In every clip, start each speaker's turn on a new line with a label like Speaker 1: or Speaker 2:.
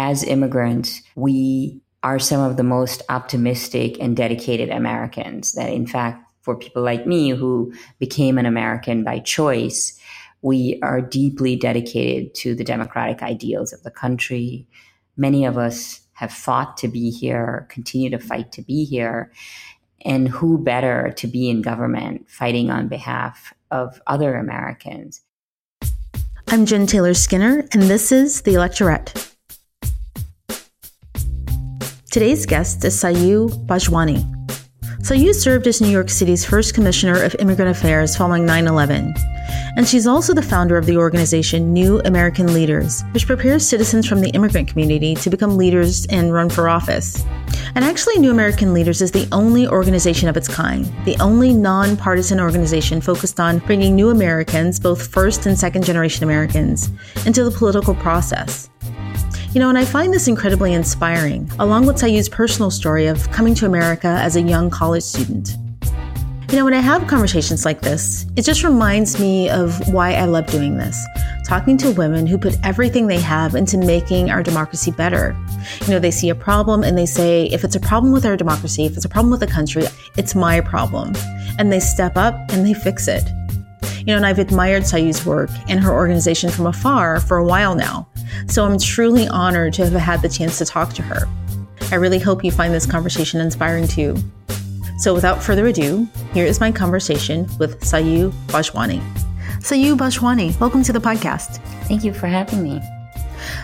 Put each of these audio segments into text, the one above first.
Speaker 1: as immigrants, we are some of the most optimistic and dedicated Americans. That, in fact, for people like me who became an American by choice, we are deeply dedicated to the democratic ideals of the country. Many of us have fought to be here, continue to fight to be here. And who better to be in government fighting on behalf of other Americans?
Speaker 2: I'm Jen Taylor Skinner, and this is The Electorette. Today's guest is Sayu Bhojwani. Sayu served as New York City's first Commissioner of Immigrant Affairs following 9 11. And she's also the founder of the organization New American Leaders, which prepares citizens from the immigrant community to become leaders and run for office. And actually, New American Leaders is the only organization of its kind, the only nonpartisan organization focused on bringing new Americans, both first and second generation Americans, into the political process. You know, and I find this incredibly inspiring, along with Sayu's personal story of coming to America as a young college student. You know, when I have conversations like this, it just reminds me of why I love doing this. Talking to women who put everything they have into making our democracy better. You know, they see a problem and they say, if it's a problem with our democracy, if it's a problem with the country, it's my problem. And they step up and they fix it. You know, and I've admired Sayu's work and her organization from afar for a while now. So I'm truly honored to have had the chance to talk to her. I really hope you find this conversation inspiring too. So without further ado, here is my conversation with Sayu Bhojwani. Sayu Bhojwani, welcome to the podcast.
Speaker 1: Thank you for having me.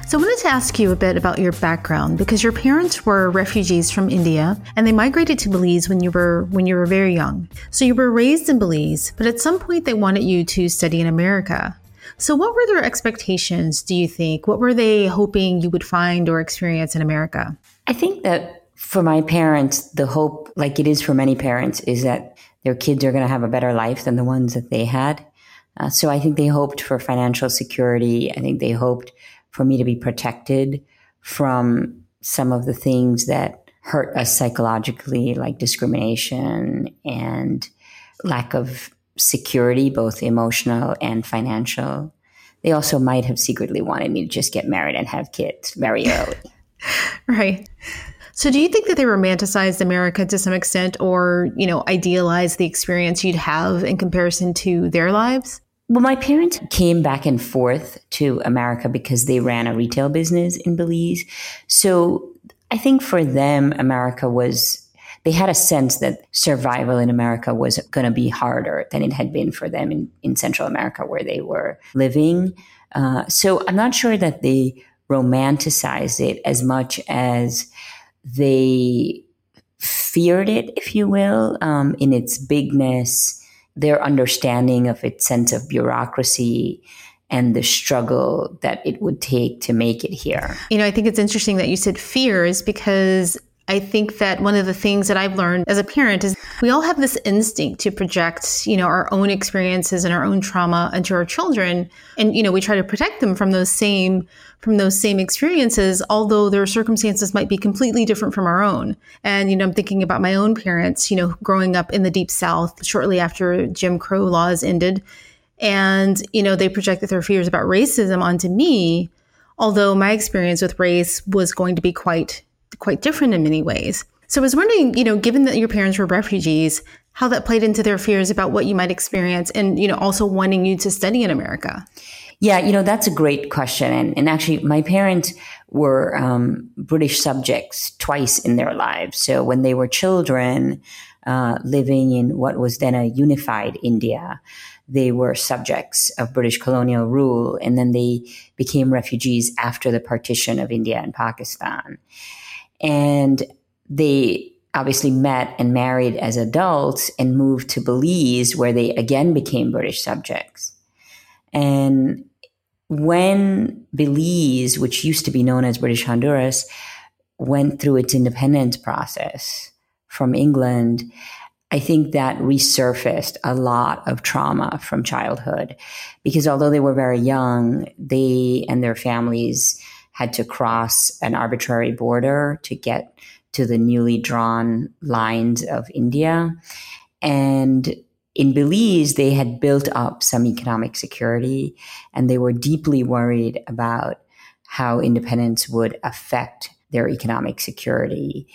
Speaker 2: So, I wanted to ask you a bit about your background because your parents were refugees from India and they migrated to Belize when you were when you were very young. So, you were raised in Belize, but at some point they wanted you to study in America. So, what were their expectations, do you think? What were they hoping you would find or experience in America?
Speaker 1: I think that for my parents, the hope, like it is for many parents, is that their kids are going to have a better life than the ones that they had. Uh, so I think they hoped for financial security. I think they hoped for me to be protected from some of the things that hurt us psychologically, like discrimination and lack of security, both emotional and financial. They also might have secretly wanted me to just get married and have kids very early.
Speaker 2: right. So do you think that they romanticized America to some extent or, you know, idealized the experience you'd have in comparison to their lives?
Speaker 1: Well, my parents came back and forth to America because they ran a retail business in Belize. So I think for them, America was they had a sense that survival in America was going to be harder than it had been for them in, in Central America where they were living. Uh, so I'm not sure that they romanticized it as much as they feared it, if you will, um, in its bigness, their understanding of its sense of bureaucracy and the struggle that it would take to make it here.
Speaker 2: You know, I think it's interesting that you said fears because I think that one of the things that I've learned as a parent is we all have this instinct to project, you know, our own experiences and our own trauma into our children. And, you know, we try to protect them from those same, from those same experiences, although their circumstances might be completely different from our own. And, you know, I'm thinking about my own parents, you know, growing up in the deep South shortly after Jim Crow laws ended. And, you know, they projected their fears about racism onto me, although my experience with race was going to be quite quite different in many ways. So I was wondering, you know, given that your parents were refugees, how that played into their fears about what you might experience and, you know, also wanting you to study in America.
Speaker 1: Yeah, you know, that's a great question. And, and actually, my parents were um, British subjects twice in their lives. So when they were children, uh, living in what was then a unified India, they were subjects of British colonial rule. And then they became refugees after the partition of India and Pakistan. And they obviously met and married as adults and moved to Belize, where they again became British subjects. And when Belize, which used to be known as British Honduras, went through its independence process from England, I think that resurfaced a lot of trauma from childhood because although they were very young, they and their families had to cross an arbitrary border to get to the newly drawn lines of India. And in Belize, they had built up some economic security and they were deeply worried about how independence would affect their economic security.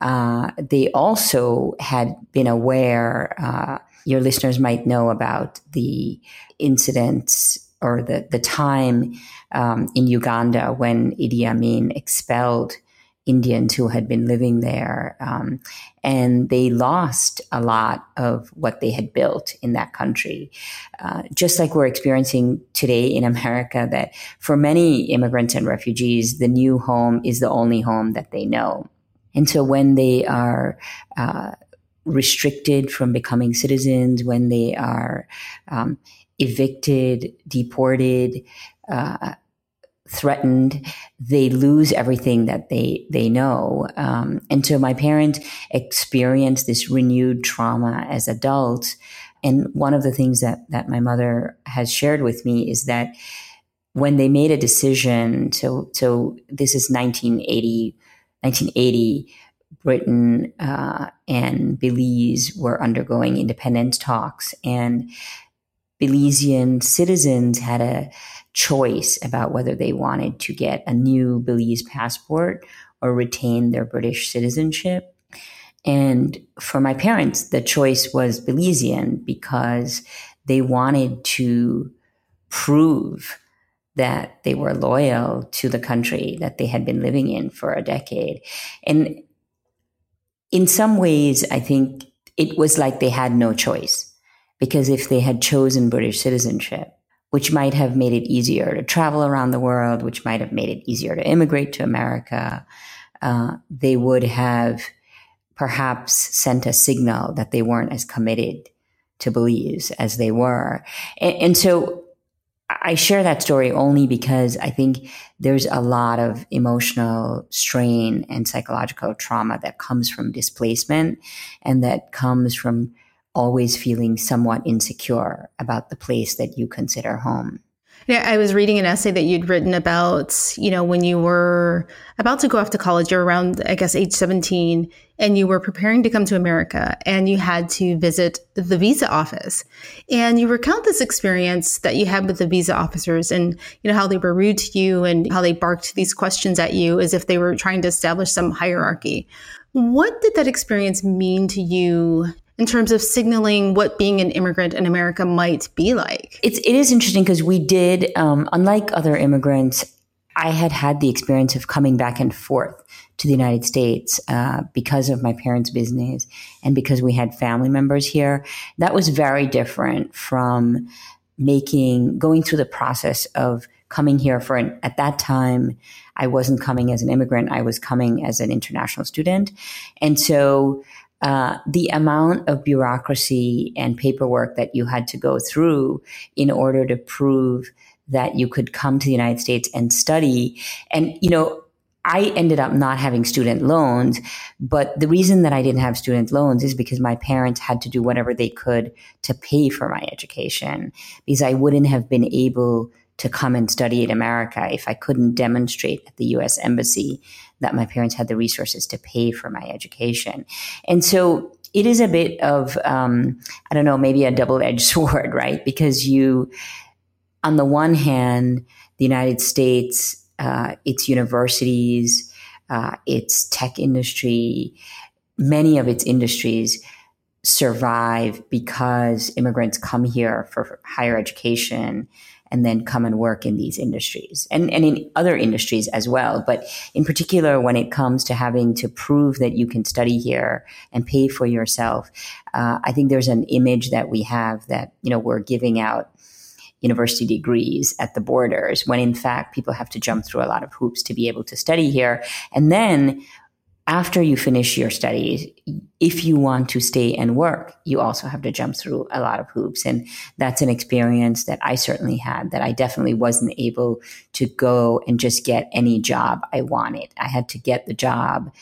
Speaker 1: Uh, they also had been aware, uh, your listeners might know about the incidents or the, the time um, in Uganda when Idi Amin expelled Indians who had been living there. Um, and they lost a lot of what they had built in that country. Uh, just like we're experiencing today in America, that for many immigrants and refugees, the new home is the only home that they know. And so when they are uh, restricted from becoming citizens, when they are um, evicted, deported, uh, threatened, they lose everything that they they know. Um, and so my parents experienced this renewed trauma as adults. And one of the things that that my mother has shared with me is that when they made a decision, so so this is 1980, 1980. Britain uh, and Belize were undergoing independence talks, and Belizean citizens had a choice about whether they wanted to get a new Belize passport or retain their British citizenship. And for my parents, the choice was Belizean because they wanted to prove that they were loyal to the country that they had been living in for a decade. And in some ways, I think it was like they had no choice because if they had chosen British citizenship, which might have made it easier to travel around the world, which might have made it easier to immigrate to America. Uh, they would have perhaps sent a signal that they weren't as committed to Belize as they were. And, and so I share that story only because I think there's a lot of emotional strain and psychological trauma that comes from displacement and that comes from always feeling somewhat insecure about the place that you consider home.
Speaker 2: Yeah, I was reading an essay that you'd written about, you know, when you were about to go off to college, you're around, I guess, age 17, and you were preparing to come to America and you had to visit the visa office. And you recount this experience that you had with the visa officers and, you know, how they were rude to you and how they barked these questions at you as if they were trying to establish some hierarchy. What did that experience mean to you in terms of signaling what being an immigrant in America might be like?
Speaker 1: It's, it is interesting because we did, um, unlike other immigrants, I had had the experience of coming back and forth to the United States uh, because of my parents' business and because we had family members here. That was very different from making, going through the process of coming here for an, at that time, I wasn't coming as an immigrant. I was coming as an international student. And so uh, the amount of bureaucracy and paperwork that you had to go through in order to prove that you could come to the United States and study. And, you know, I ended up not having student loans, but the reason that I didn't have student loans is because my parents had to do whatever they could to pay for my education because I wouldn't have been able to come and study in America if I couldn't demonstrate at the US Embassy that my parents had the resources to pay for my education. And so it is a bit of, um, I don't know, maybe a double edged sword, right? Because you, on the one hand, the United States, uh, its universities, uh, its tech industry, many of its industries survive because immigrants come here for higher education and then come and work in these industries and, and in other industries as well. But in particular, when it comes to having to prove that you can study here and pay for yourself, uh, I think there's an image that we have that, you know, we're giving out university degrees at the borders when in fact people have to jump through a lot of hoops to be able to study here. And then after you finish your studies, if you want to stay and work, you also have to jump through a lot of hoops. And that's an experience that I certainly had that I definitely wasn't able to go and just get any job I wanted. I had to get the job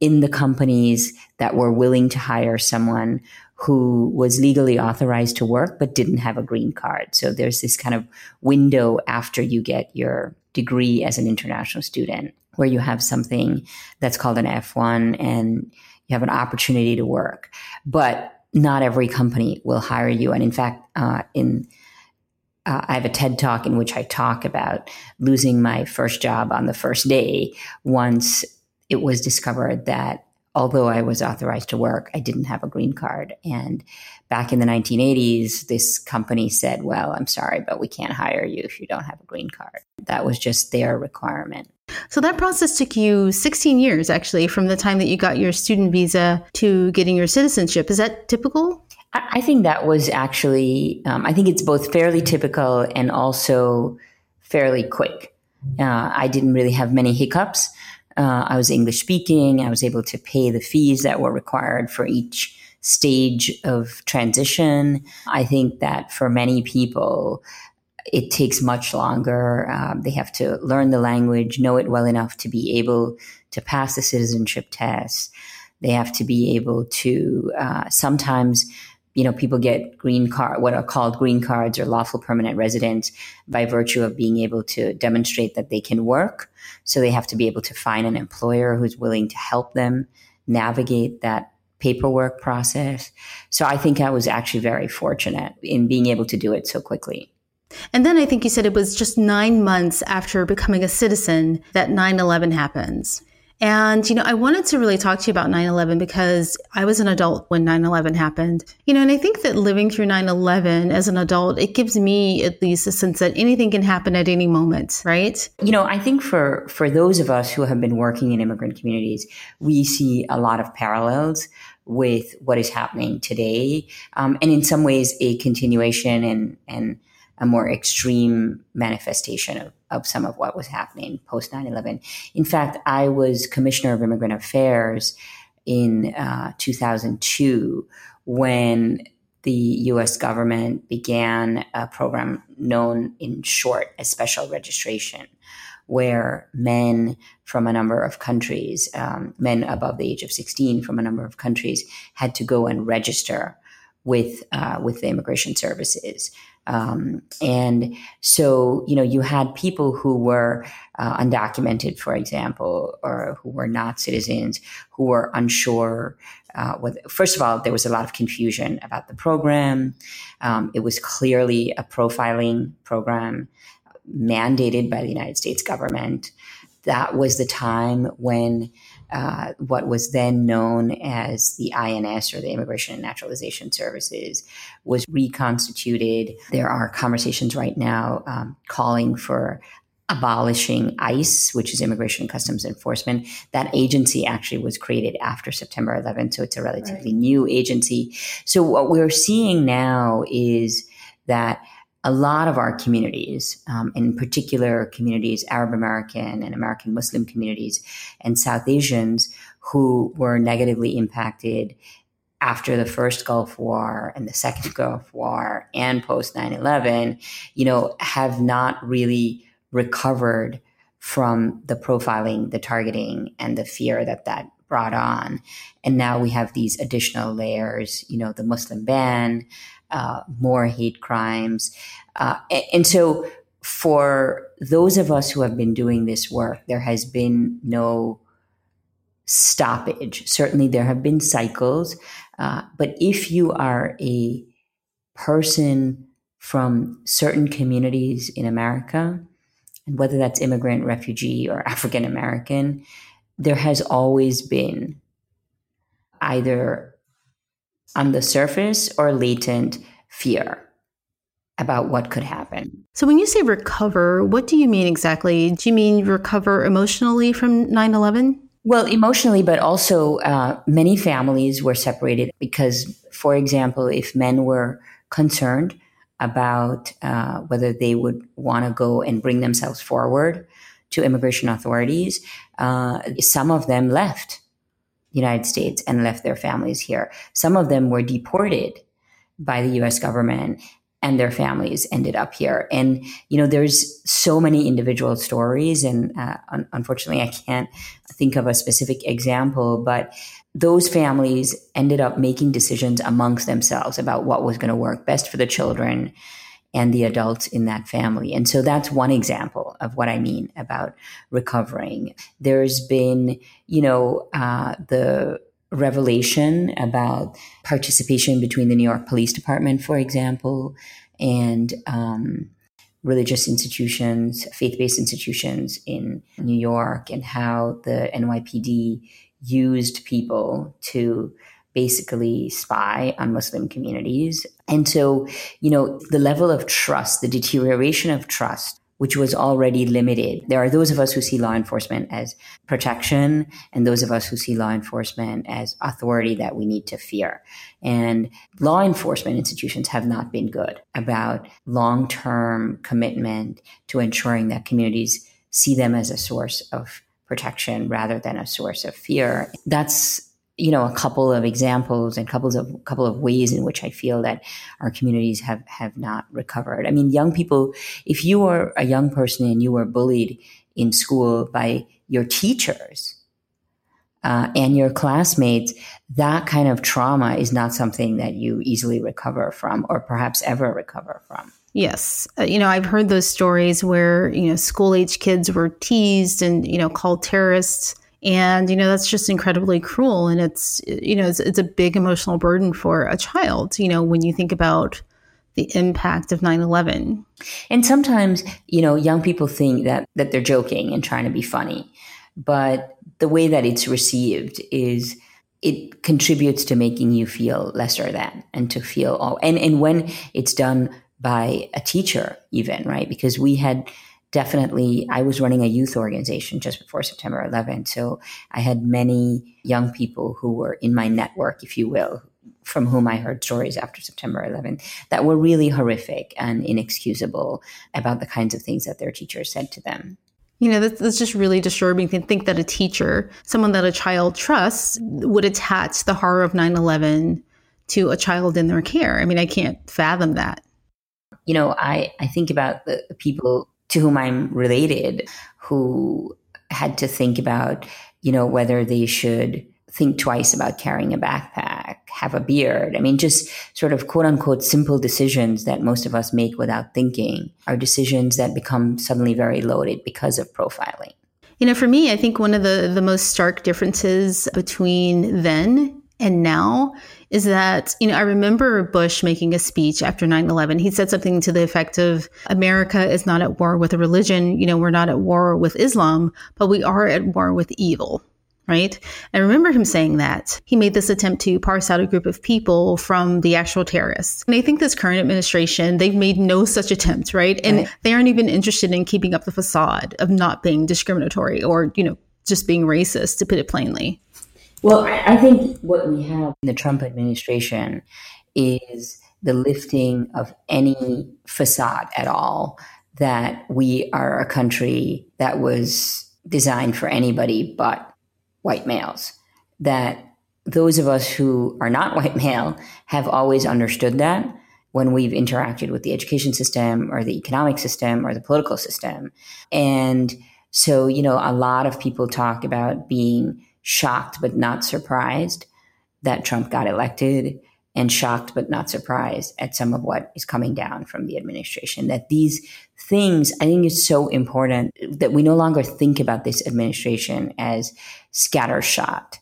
Speaker 1: in the companies that were willing to hire someone who was legally authorized to work but didn't have a green card. So there's this kind of window after you get your degree as an international student where you have something that's called an F1 and you have an opportunity to work. But not every company will hire you. And in fact, uh, in uh, I have a TED talk in which I talk about losing my first job on the first day once it was discovered that although I was authorized to work, I didn't have a green card. And back in the 1980s, this company said, Well, I'm sorry, but we can't hire you if you don't have a green card. That was just their requirement.
Speaker 2: So that process took you 16 years, actually, from the time that you got your student visa to getting your citizenship. Is that typical?
Speaker 1: I think that was actually, um, I think it's both fairly typical and also fairly quick. Uh, I didn't really have many hiccups. Uh, I was English speaking. I was able to pay the fees that were required for each stage of transition. I think that for many people, it takes much longer. Um, they have to learn the language, know it well enough to be able to pass the citizenship test. They have to be able to uh, sometimes you know, people get green card, what are called green cards or lawful permanent residents by virtue of being able to demonstrate that they can work. So they have to be able to find an employer who's willing to help them navigate that paperwork process. So I think I was actually very fortunate in being able to do it so quickly.
Speaker 2: And then I think you said it was just nine months after becoming a citizen that 9 11 happens. And, you know, I wanted to really talk to you about 9 11 because I was an adult when 9 11 happened. You know, and I think that living through 9 11 as an adult, it gives me at least a sense that anything can happen at any moment, right?
Speaker 1: You know, I think for, for those of us who have been working in immigrant communities, we see a lot of parallels with what is happening today. Um, and in some ways, a continuation and, and, a more extreme manifestation of, of some of what was happening post 9 11. In fact, I was Commissioner of Immigrant Affairs in uh, 2002 when the US government began a program known in short as special registration, where men from a number of countries, um, men above the age of 16 from a number of countries, had to go and register with uh, with the immigration services. Um, and so, you know, you had people who were uh, undocumented, for example, or who were not citizens, who were unsure. Uh, first of all, there was a lot of confusion about the program. Um, it was clearly a profiling program mandated by the United States government. That was the time when uh, what was then known as the INS or the Immigration and Naturalization Services was reconstituted. There are conversations right now um, calling for abolishing ICE, which is Immigration and Customs Enforcement. That agency actually was created after September 11th, so it's a relatively right. new agency. So what we're seeing now is that a lot of our communities, um, in particular communities, Arab American and American Muslim communities, and South Asians who were negatively impacted after the first Gulf War and the second Gulf War and post 9 11, you know, have not really recovered from the profiling, the targeting, and the fear that that brought on. And now we have these additional layers, you know, the Muslim ban, uh, more hate crimes. Uh, and so, for those of us who have been doing this work, there has been no stoppage. Certainly, there have been cycles. Uh, but if you are a person from certain communities in America, and whether that's immigrant, refugee, or African American, there has always been either on the surface or latent fear about what could happen.
Speaker 2: So, when you say recover, what do you mean exactly? Do you mean recover emotionally from 9 11?
Speaker 1: Well, emotionally, but also uh, many families were separated because, for example, if men were concerned about uh, whether they would want to go and bring themselves forward to immigration authorities, uh, some of them left the United States and left their families here. Some of them were deported by the US government and their families ended up here. And, you know, there's so many individual stories. And uh, un- unfortunately, I can't think of a specific example, but those families ended up making decisions amongst themselves about what was going to work best for the children and the adults in that family. And so that's one example of what I mean about recovering. There's been, you know, uh, the revelation about participation between the New York Police Department, for example, and um, religious institutions, faith based institutions in New York, and how the NYPD used people to basically spy on Muslim communities. And so, you know, the level of trust, the deterioration of trust which was already limited. There are those of us who see law enforcement as protection and those of us who see law enforcement as authority that we need to fear. And law enforcement institutions have not been good about long term commitment to ensuring that communities see them as a source of protection rather than a source of fear. That's you know a couple of examples and couples of couple of ways in which I feel that our communities have have not recovered. I mean, young people, if you are a young person and you were bullied in school by your teachers uh, and your classmates, that kind of trauma is not something that you easily recover from, or perhaps ever recover from.
Speaker 2: Yes. Uh, you know, I've heard those stories where, you know, school age kids were teased and, you know, called terrorists and, you know, that's just incredibly cruel. And it's, you know, it's, it's a big emotional burden for a child, you know, when you think about the impact of 9-11
Speaker 1: and sometimes you know young people think that that they're joking and trying to be funny. But the way that it's received is it contributes to making you feel lesser than and to feel all and and when it's done by a teacher even right? Because we had definitely i was running a youth organization just before september 11th so i had many young people who were in my network if you will from whom i heard stories after september 11th that were really horrific and inexcusable about the kinds of things that their teachers said to them
Speaker 2: you know, that's, that's, just really disturbing to think that a teacher, someone that a child trusts, would attach the horror of 9 11 to a child in their care. I mean, I can't fathom that.
Speaker 1: You know, I, I think about the people to whom I'm related who had to think about, you know, whether they should think twice about carrying a backpack, have a beard. I mean, just sort of quote unquote simple decisions that most of us make without thinking are decisions that become suddenly very loaded because of profiling.
Speaker 2: You know, for me, I think one of the, the most stark differences between then and now is that, you know, I remember Bush making a speech after 9 11. He said something to the effect of America is not at war with a religion. You know, we're not at war with Islam, but we are at war with evil. Right. I remember him saying that. He made this attempt to parse out a group of people from the actual terrorists. And I think this current administration, they've made no such attempt, right? And right. they aren't even interested in keeping up the facade of not being discriminatory or, you know, just being racist, to put it plainly.
Speaker 1: Well, I think what we have in the Trump administration is the lifting of any facade at all that we are a country that was designed for anybody but white males. That those of us who are not white male have always understood that when we've interacted with the education system or the economic system or the political system. And so, you know, a lot of people talk about being shocked but not surprised that Trump got elected and shocked but not surprised at some of what is coming down from the administration. That these things, I think it's so important that we no longer think about this administration as scattershot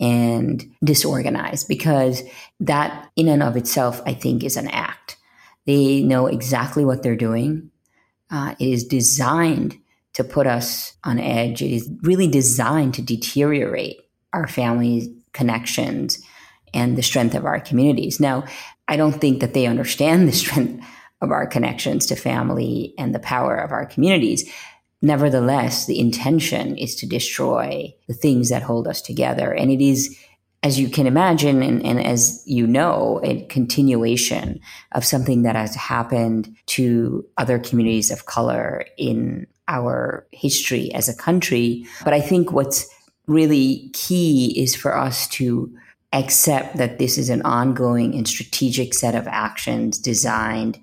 Speaker 1: and disorganized because that in and of itself, I think is an act. They know exactly what they're doing. Uh, it is designed to put us on edge. It is really designed to deteriorate our family connections and the strength of our communities. Now, I don't think that they understand the strength of our connections to family and the power of our communities. Nevertheless, the intention is to destroy the things that hold us together. And it is, as you can imagine, and, and as you know, a continuation of something that has happened to other communities of color in our history as a country. But I think what's really key is for us to accept that this is an ongoing and strategic set of actions designed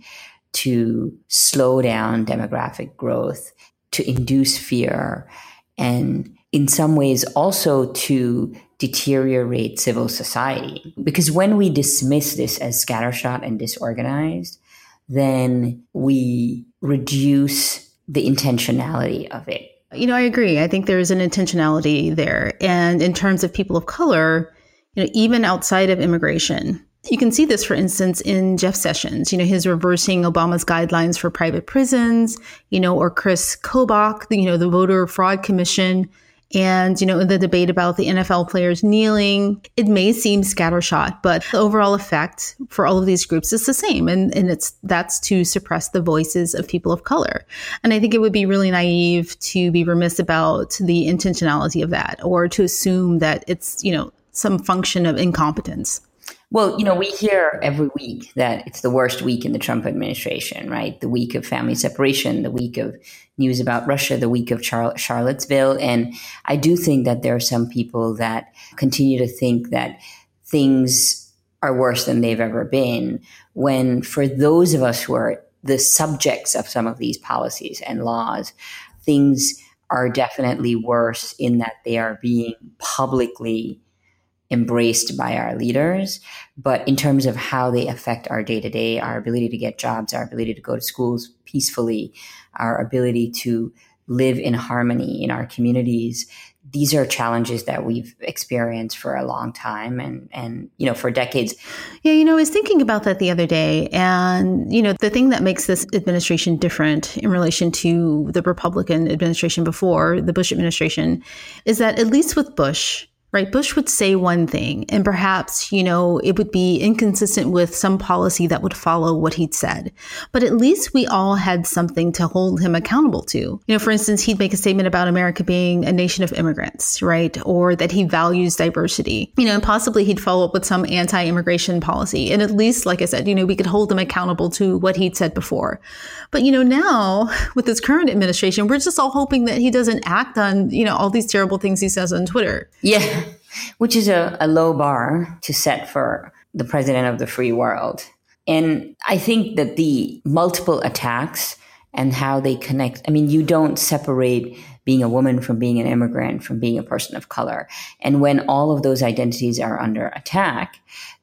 Speaker 1: to slow down demographic growth, to induce fear, and in some ways also to deteriorate civil society. Because when we dismiss this as scattershot and disorganized, then we reduce the intentionality of it.
Speaker 2: You know, I agree. I think there's an intentionality there. And in terms of people of color, you know, even outside of immigration, You can see this, for instance, in Jeff Sessions, you know, his reversing Obama's guidelines for private prisons, you know, or Chris Kobach, you know, the Voter Fraud Commission and, you know, the debate about the NFL players kneeling, it may seem scattershot, but the overall effect for all of these groups is the same. And, and it's, that's to suppress the voices of people of color. And I think it would be really naive to be remiss about the intentionality of that or to assume that it's, you know, some function of incompetence.
Speaker 1: Well, you know, we hear every week that it's the worst week in the Trump administration, right? The week of family separation, the week of news about Russia, the week of Char- Charlottesville. And I do think that there are some people that continue to think that things are worse than they've ever been, when for those of us who are the subjects of some of these policies and laws, things are definitely worse in that they are being publicly embraced by our leaders. But in terms of how they affect our day to day, our ability to get jobs, our ability to go to schools peacefully, our ability to live in harmony in our communities, these are challenges that we've experienced for a long time and and you know for decades
Speaker 2: yeah you know i was thinking about that the other day and you know the thing that makes this administration different in relation to the republican administration before the bush administration is that at least with bush right? Bush would say one thing, and perhaps, you know, it would be inconsistent with some policy that would follow what he'd said. But at least we all had something to hold him accountable to. You know, for instance, he'd make a statement about America being a nation of immigrants, right? Or that he values diversity, you know, and possibly he'd follow up with some anti immigration policy. And at least, like I said, you know, we could hold him accountable to what he'd said before. But, you know, now with this current administration, we're just all hoping that he doesn't act on, you know, all these terrible things he says on Twitter.
Speaker 1: Yeah which is a, a low bar to set for the president of the free world. And I think that the multiple attacks and how they connect, I mean, you don't separate being a woman from being an immigrant, from being a person of color. And when all of those identities are under attack,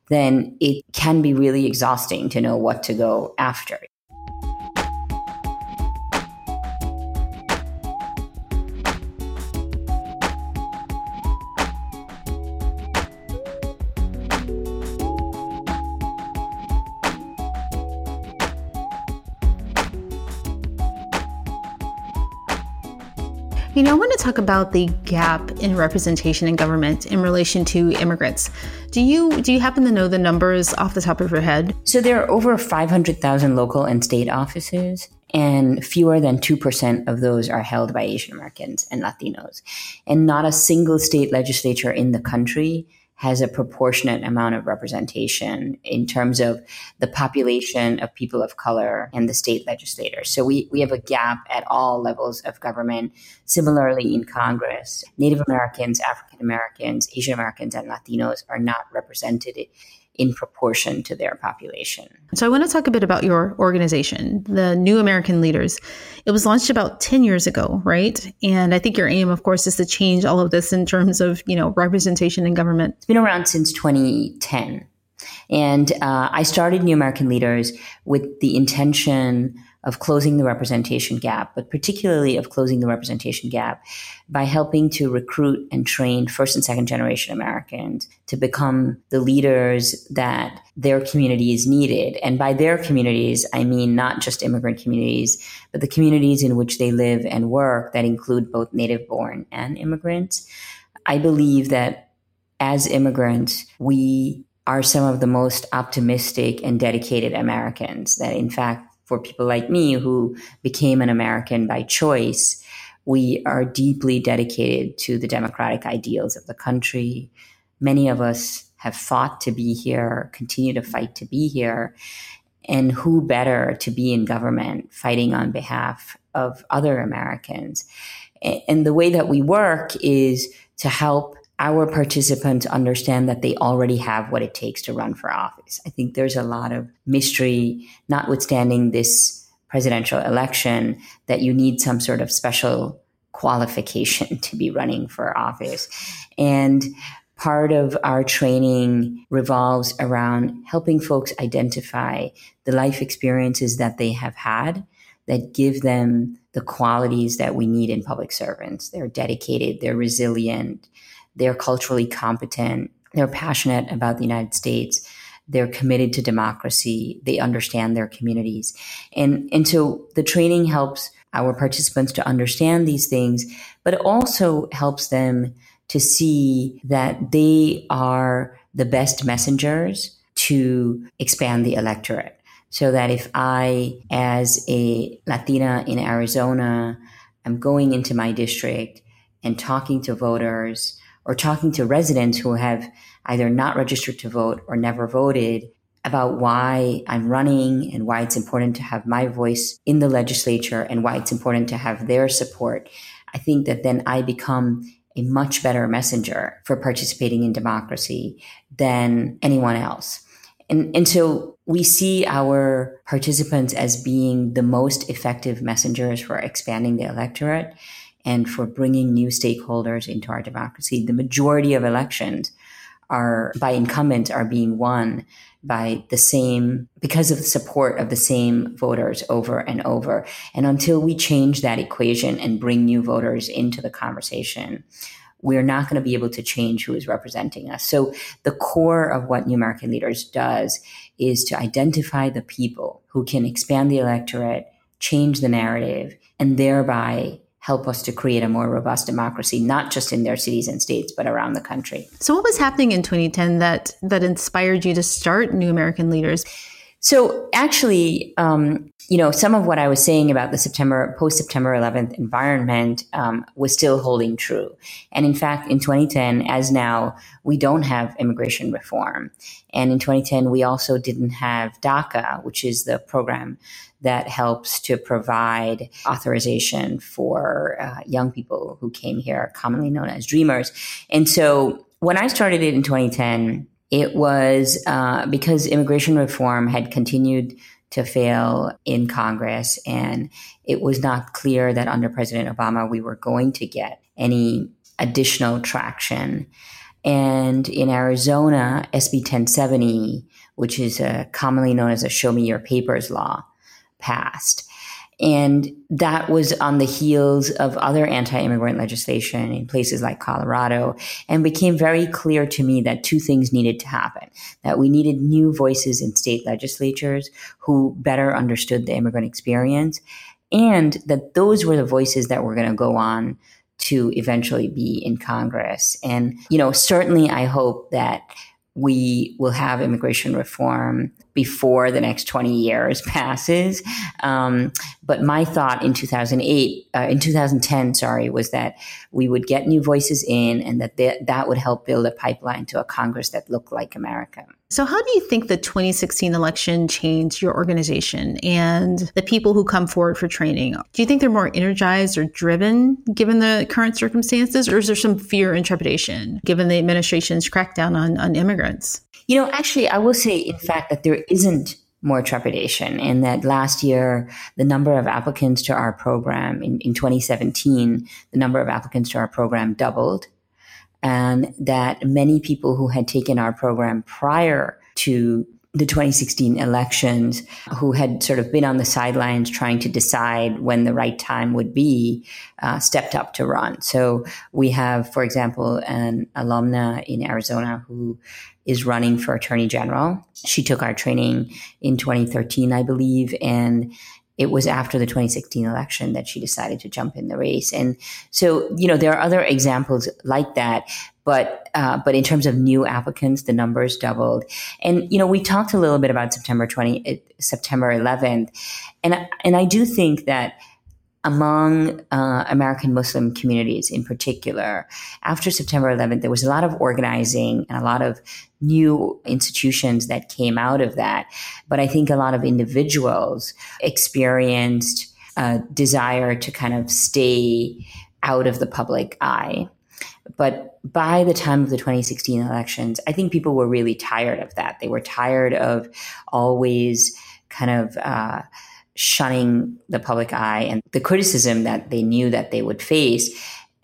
Speaker 1: then it can be really exhausting to know what to go after.
Speaker 2: You know, I want to talk about the gap in representation in government in relation to immigrants. Do you do you happen to know the numbers off the top of your head?
Speaker 1: So there are over 500,000 local and state offices and fewer than 2% of those are held by Asian Americans and Latinos. And not a single state legislature in the country has a proportionate amount of representation in terms of the population of people of color and the state legislators. So we, we have a gap at all levels of government. Similarly, in Congress, Native Americans, African Americans, Asian Americans, and Latinos are not represented in proportion to their population.
Speaker 2: So I want to talk a bit about your organization, the New American Leaders. It was launched about 10 years ago, right? And I think your aim, of course, is to change all of this in terms of, you know, representation in government.
Speaker 1: It's been around since 2010. And uh, I started New American Leaders with the intention of closing the representation gap, but particularly of closing the representation gap by helping to recruit and train first and second generation Americans to become the leaders that their communities needed. And by their communities, I mean not just immigrant communities, but the communities in which they live and work that include both native born and immigrants. I believe that as immigrants, we are some of the most optimistic and dedicated Americans that in fact for people like me who became an American by choice, we are deeply dedicated to the democratic ideals of the country. Many of us have fought to be here, continue to fight to be here. And who better to be in government fighting on behalf of other Americans? And the way that we work is to help our participants understand that they already have what it takes to run for office. I think there's a lot of mystery, notwithstanding this presidential election, that you need some sort of special qualification to be running for office. And part of our training revolves around helping folks identify the life experiences that they have had that give them the qualities that we need in public servants. They're dedicated, they're resilient, they're culturally competent, they're passionate about the United States, they're committed to democracy, they understand their communities. And, and so the training helps our participants to understand these things, but it also helps them to see that they are the best messengers to expand the electorate. So that if I, as a Latina in Arizona, am going into my district and talking to voters or talking to residents who have either not registered to vote or never voted about why I'm running and why it's important to have my voice in the legislature and why it's important to have their support, I think that then I become a much better messenger for participating in democracy than anyone else. And, and so we see our participants as being the most effective messengers for expanding the electorate and for bringing new stakeholders into our democracy. The majority of elections are by incumbents are being won by the same because of the support of the same voters over and over and until we change that equation and bring new voters into the conversation we're not going to be able to change who is representing us. So the core of what New American Leaders does is to identify the people who can expand the electorate, change the narrative, and thereby help us to create a more robust democracy, not just in their cities and states, but around the country.
Speaker 2: So what was happening in 2010 that that inspired you to start New American Leaders?
Speaker 1: So actually, um, you know, some of what I was saying about the September post September 11th environment um, was still holding true. And in fact, in 2010, as now, we don't have immigration reform. And in 2010, we also didn't have DACA, which is the program that helps to provide authorization for uh, young people who came here, commonly known as dreamers. And so when I started it in 2010, it was uh, because immigration reform had continued to fail in Congress. And it was not clear that under President Obama we were going to get any additional traction. And in Arizona, SB 1070, which is uh, commonly known as a show me your papers law, passed. And that was on the heels of other anti-immigrant legislation in places like Colorado and became very clear to me that two things needed to happen. That we needed new voices in state legislatures who better understood the immigrant experience and that those were the voices that were going to go on to eventually be in Congress. And, you know, certainly I hope that we will have immigration reform before the next 20 years passes. Um, but my thought in 2008, uh, in 2010, sorry, was that we would get new voices in and that th- that would help build a pipeline to a Congress that looked like America.
Speaker 2: So, how do you think the 2016 election changed your organization and the people who come forward for training? Do you think they're more energized or driven given the current circumstances, or is there some fear and trepidation given the administration's crackdown on, on immigrants?
Speaker 1: You know, actually, I will say, in fact, that there isn't more trepidation and that last year the number of applicants to our program in, in 2017 the number of applicants to our program doubled and that many people who had taken our program prior to the 2016 elections who had sort of been on the sidelines trying to decide when the right time would be uh, stepped up to run. So we have, for example, an alumna in Arizona who is running for attorney general. She took our training in 2013, I believe, and it was after the 2016 election that she decided to jump in the race. And so, you know, there are other examples like that. But uh, but in terms of new applicants, the numbers doubled. And you know, we talked a little bit about September 20, uh, September 11th, and and I do think that among uh, American Muslim communities in particular, after September 11th, there was a lot of organizing and a lot of new institutions that came out of that. But I think a lot of individuals experienced a desire to kind of stay out of the public eye. But by the time of the 2016 elections, I think people were really tired of that. They were tired of always kind of uh, shunning the public eye and the criticism that they knew that they would face.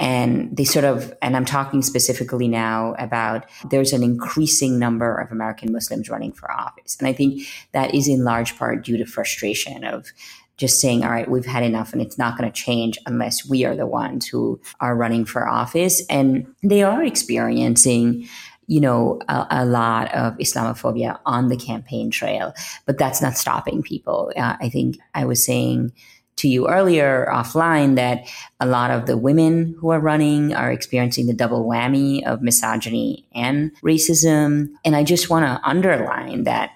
Speaker 1: And they sort of, and I'm talking specifically now about there's an increasing number of American Muslims running for office. And I think that is in large part due to frustration of just saying, all right, we've had enough and it's not going to change unless we are the ones who are running for office. And they are experiencing, you know, a, a, lot of Islamophobia on the campaign trail, but that's not stopping people. Uh, I think I was saying to you earlier offline that a lot of the women who are running are experiencing the double whammy of misogyny and racism. And I just want to underline that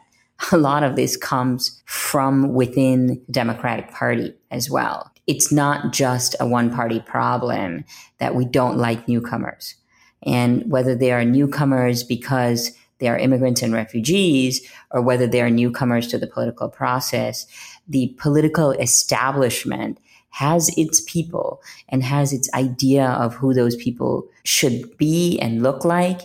Speaker 1: a lot of this comes from within the Democratic Party as well. It's not just a one party problem that we don't like newcomers. And whether they are newcomers because they are immigrants and refugees, or whether they are newcomers to the political process, the political establishment has its people and has its idea of who those people should be and look like.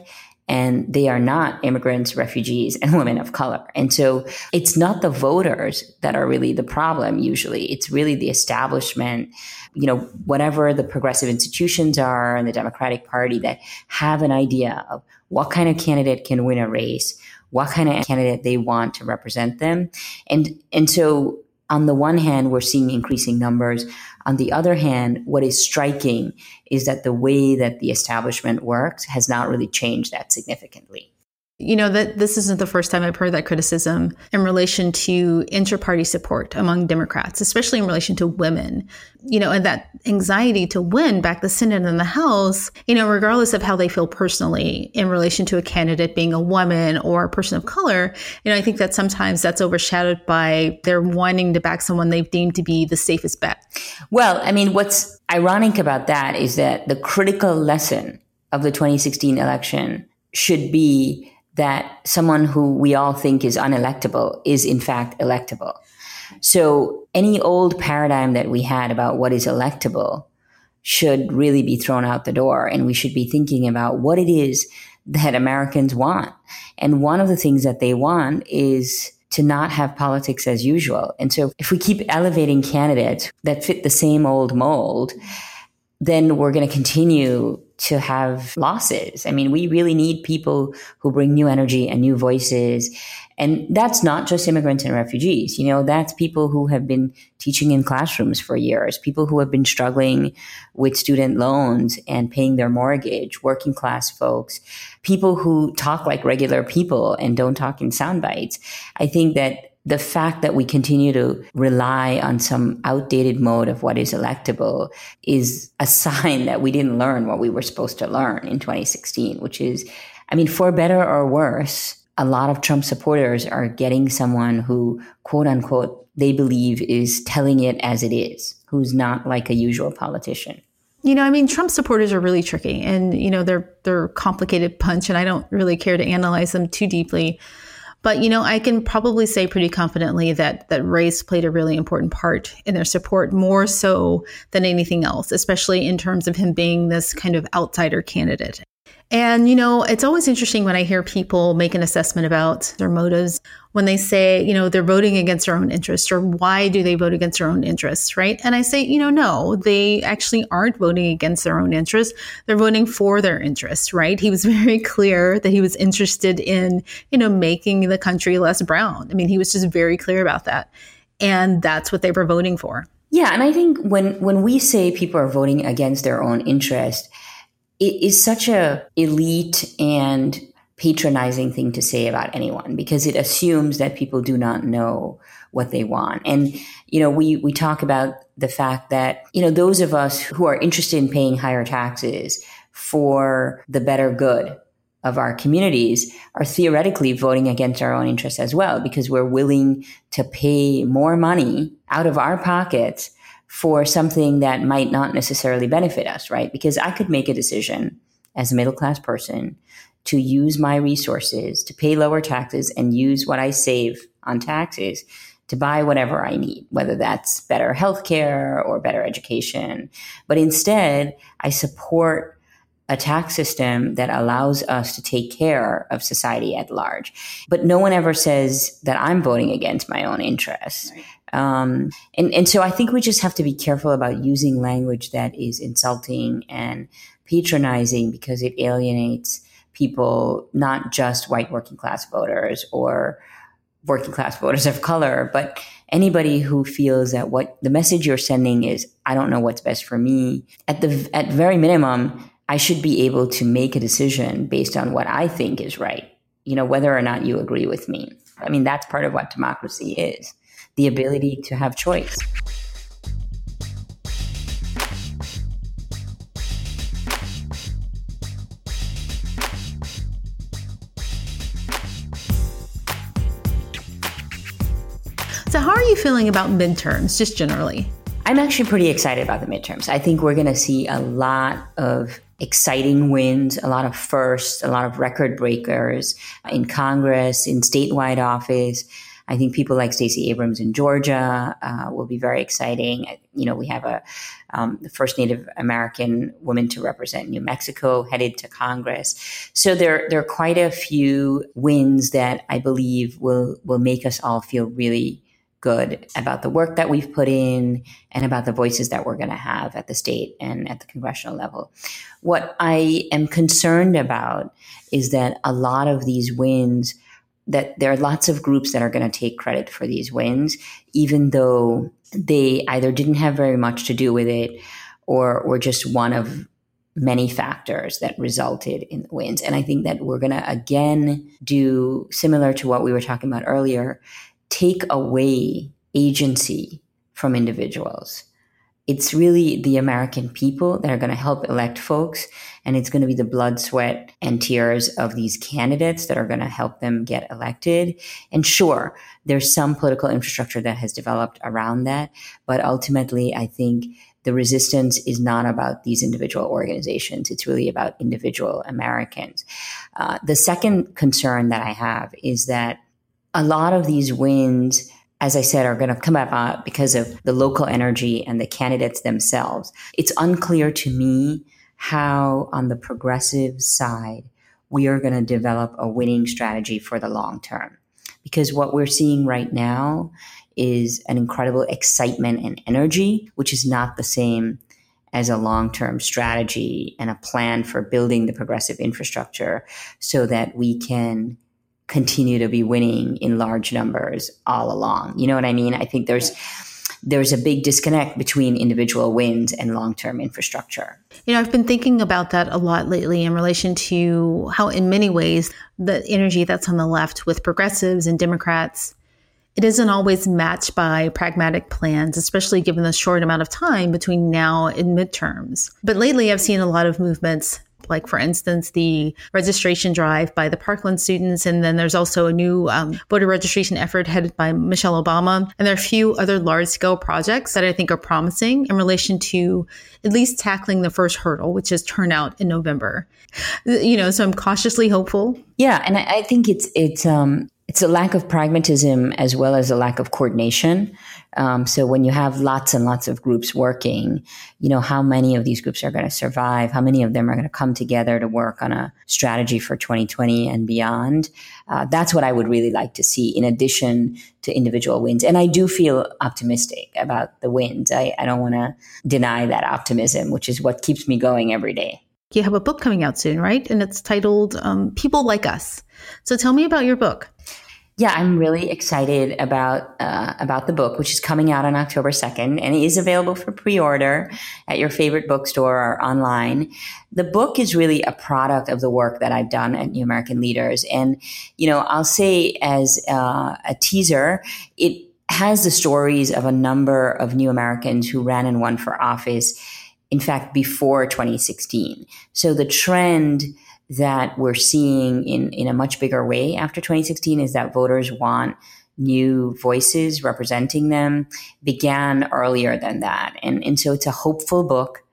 Speaker 1: And they are not immigrants, refugees, and women of color. And so it's not the voters that are really the problem usually. It's really the establishment you know, whatever the progressive institutions are and the Democratic Party that have an idea of what kind of candidate can win a race, what kind of candidate they want to represent them. And, and so on the one hand, we're seeing increasing numbers. On the other hand, what is striking is that the way that the establishment works has not really changed that significantly
Speaker 2: you know that this isn't the first time I've heard that criticism in relation to inter-party support among Democrats, especially in relation to women. You know, and that anxiety to win back the Senate and the House, you know, regardless of how they feel personally in relation to a candidate being a woman or a person of color, you know, I think that sometimes that's overshadowed by their wanting to back someone they've deemed to be the safest bet.
Speaker 1: Well, I mean, what's ironic about that is that the critical lesson of the 2016 election should be that someone who we all think is unelectable is in fact electable. So any old paradigm that we had about what is electable should really be thrown out the door and we should be thinking about what it is that Americans want. And one of the things that they want is to not have politics as usual. And so if we keep elevating candidates that fit the same old mold, then we're going to continue to have losses. I mean, we really need people who bring new energy and new voices. And that's not just immigrants and refugees. You know, that's people who have been teaching in classrooms for years, people who have been struggling with student loans and paying their mortgage, working class folks, people who talk like regular people and don't talk in sound bites. I think that the fact that we continue to rely on some outdated mode of what is electable is a sign that we didn't learn what we were supposed to learn in 2016, which is, I mean, for better or worse, a lot of Trump supporters are getting someone who, quote unquote, they believe is telling it as it is, who's not like a usual politician.
Speaker 2: You know, I mean, Trump supporters are really tricky, and you know they're they're complicated punch, and I don't really care to analyze them too deeply. But you know, I can probably say pretty confidently that that race played a really important part in their support, more so than anything else, especially in terms of him being this kind of outsider candidate. And, you know, it's always interesting when I hear people make an assessment about their motives when they say, you know, they're voting against their own interests or why do they vote against their own interests, right? And I say, you know, no, they actually aren't voting against their own interests. They're voting for their interests, right? He was very clear that he was interested in, you know, making the country less brown. I mean, he was just very clear about that. And that's what they were voting for.
Speaker 1: Yeah, and I think when when we say people are voting against their own interest, it is such a elite and patronizing thing to say about anyone because it assumes that people do not know what they want. And, you know, we, we talk about the fact that, you know, those of us who are interested in paying higher taxes for the better good of our communities are theoretically voting against our own interests as well because we're willing to pay more money out of our pockets for something that might not necessarily benefit us, right? Because I could make a decision as a middle class person to use my resources to pay lower taxes and use what I save on taxes to buy whatever I need, whether that's better healthcare or better education. But instead, I support a tax system that allows us to take care of society at large. But no one ever says that I'm voting against my own interests. Right. Um, and, and so I think we just have to be careful about using language that is insulting and patronizing because it alienates people, not just white working class voters or working class voters of color, but anybody who feels that what the message you're sending is, I don't know what's best for me. At the, at very minimum, I should be able to make a decision based on what I think is right, you know, whether or not you agree with me. I mean, that's part of what democracy is the ability to have choice.
Speaker 2: So, how are you feeling about midterms, just generally?
Speaker 1: I'm actually pretty excited about the midterms. I think we're going to see a lot of exciting wins, a lot of firsts, a lot of record breakers in Congress, in statewide office. I think people like Stacey Abrams in Georgia uh, will be very exciting. You know, we have a um, the first Native American woman to represent New Mexico headed to Congress. So there there are quite a few wins that I believe will will make us all feel really good about the work that we've put in and about the voices that we're going to have at the state and at the congressional level. What I am concerned about is that a lot of these wins that there are lots of groups that are going to take credit for these wins even though they either didn't have very much to do with it or were just one of many factors that resulted in the wins. And I think that we're going to again do similar to what we were talking about earlier take away agency from individuals. It's really the American people that are going to help elect folks. And it's going to be the blood, sweat, and tears of these candidates that are going to help them get elected. And sure, there's some political infrastructure that has developed around that. But ultimately, I think the resistance is not about these individual organizations. It's really about individual Americans. Uh, the second concern that I have is that a lot of these wins, as I said, are going to come about uh, because of the local energy and the candidates themselves. It's unclear to me how, on the progressive side, we are going to develop a winning strategy for the long term. Because what we're seeing right now is an incredible excitement and energy, which is not the same as a long term strategy and a plan for building the progressive infrastructure so that we can continue to be winning in large numbers all along. You know what I mean? I think there's there's a big disconnect between individual wins and long-term infrastructure.
Speaker 2: You know, I've been thinking about that a lot lately in relation to how in many ways the energy that's on the left with progressives and Democrats it isn't always matched by pragmatic plans, especially given the short amount of time between now and midterms. But lately, I've seen a lot of movements like for instance the registration drive by the parkland students and then there's also a new um, voter registration effort headed by michelle obama. And there are a few other large scale projects that i think are promising in relation to at least tackling the first hurdle which is turnout in november. You know so i'm cautiously hopeful.
Speaker 1: Yeah and i, I think it's it's um it's a lack of pragmatism as well as a lack of coordination. Um, so when you have lots and lots of groups working, you know, how many of these groups are going to survive? How many of them are going to come together to work on a strategy for 2020 and beyond? Uh, that's what I would really like to see in addition to individual wins. And I do feel optimistic about the wins. I, I don't want to deny that optimism, which is what keeps me going every day.
Speaker 2: You have a book coming out soon, right? And it's titled um, People Like Us. So tell me about your book.
Speaker 1: Yeah, I'm really excited about uh, about the book, which is coming out on October 2nd, and it is available for pre-order at your favorite bookstore or online. The book is really a product of the work that I've done at New American Leaders, and you know, I'll say as uh, a teaser, it has the stories of a number of New Americans who ran and won for office. In fact, before 2016, so the trend that we're seeing in, in a much bigger way after 2016 is that voters want new voices representing them began earlier than that. And, and so it's a hopeful book.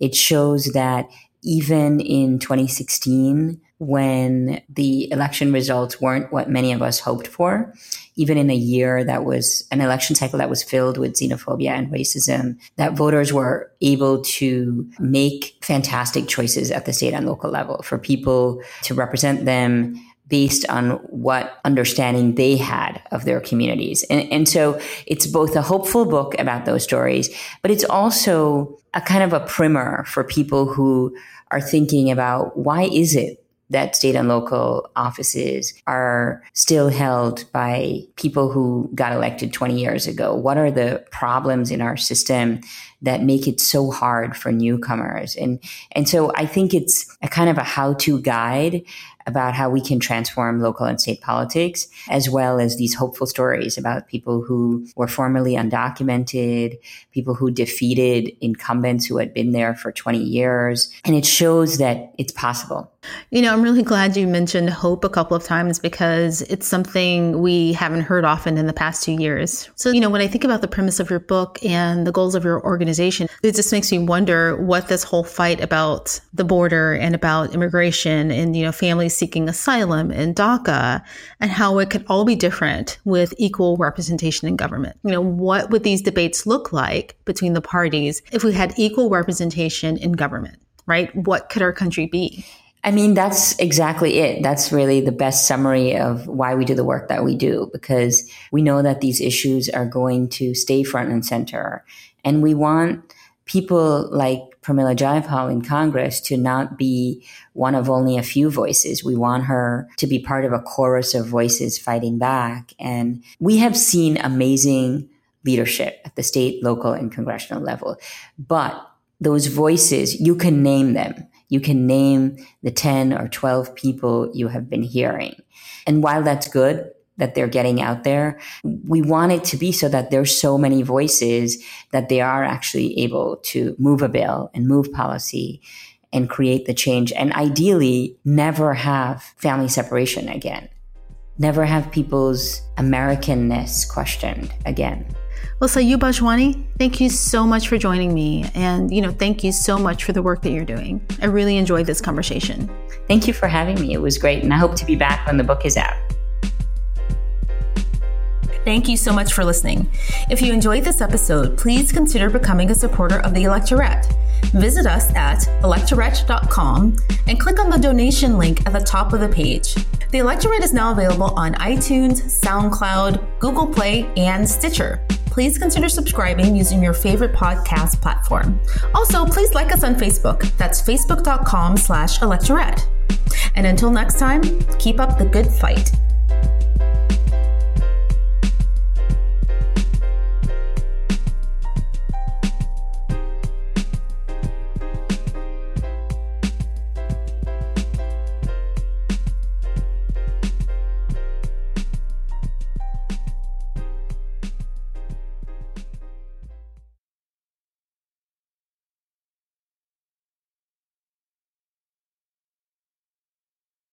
Speaker 1: It shows that even in 2016, when the election results weren't what many of us hoped for, even in a year that was an election cycle that was filled with xenophobia and racism, that voters were able to make fantastic choices at the state and local level for people to represent them based on what understanding they had of their communities. And, and, so it's both a hopeful book about those stories, but it's also a kind of a primer for people who are thinking about why is it that state and local offices are still held by people who got elected 20 years ago? What are the problems in our system that make it so hard for newcomers. And, and so I think it's a kind of a how to guide about how we can transform local and state politics, as well as these hopeful stories about people who were formerly undocumented, people who defeated incumbents who had been there for 20 years. And it shows that it's possible.
Speaker 2: You know, I'm really glad you mentioned hope a couple of times because it's something we haven't heard often in the past two years. So, you know, when I think about the premise of your book and the goals of your organization, it just makes me wonder what this whole fight about the border and about immigration and, you know, families seeking asylum and DACA and how it could all be different with equal representation in government. You know, what would these debates look like between the parties if we had equal representation in government, right? What could our country be?
Speaker 1: I mean, that's exactly it. That's really the best summary of why we do the work that we do, because we know that these issues are going to stay front and center. And we want people like Pramila Jayapal in Congress to not be one of only a few voices. We want her to be part of a chorus of voices fighting back. And we have seen amazing leadership at the state, local, and congressional level. But those voices, you can name them. You can name the 10 or 12 people you have been hearing. And while that's good, that they're getting out there. We want it to be so that there's so many voices that they are actually able to move a bill and move policy and create the change and ideally never have family separation again. Never have people's Americanness questioned again.
Speaker 2: Well, Sayu Bhojwani, thank you so much for joining me. And, you know, thank you so much for the work that you're doing. I really enjoyed this conversation.
Speaker 1: Thank you for having me. It was great. And I hope to be back when the book is out.
Speaker 2: Thank you so much for listening. If you enjoyed this episode, please consider becoming a supporter of the Electorate. Visit us at electorate.com and click on the donation link at the top of the page. The Electorate is now available on iTunes, SoundCloud, Google Play, and Stitcher. Please consider subscribing using your favorite podcast platform. Also, please like us on Facebook. That's facebook.com slash electorate. And until next time, keep up the good fight.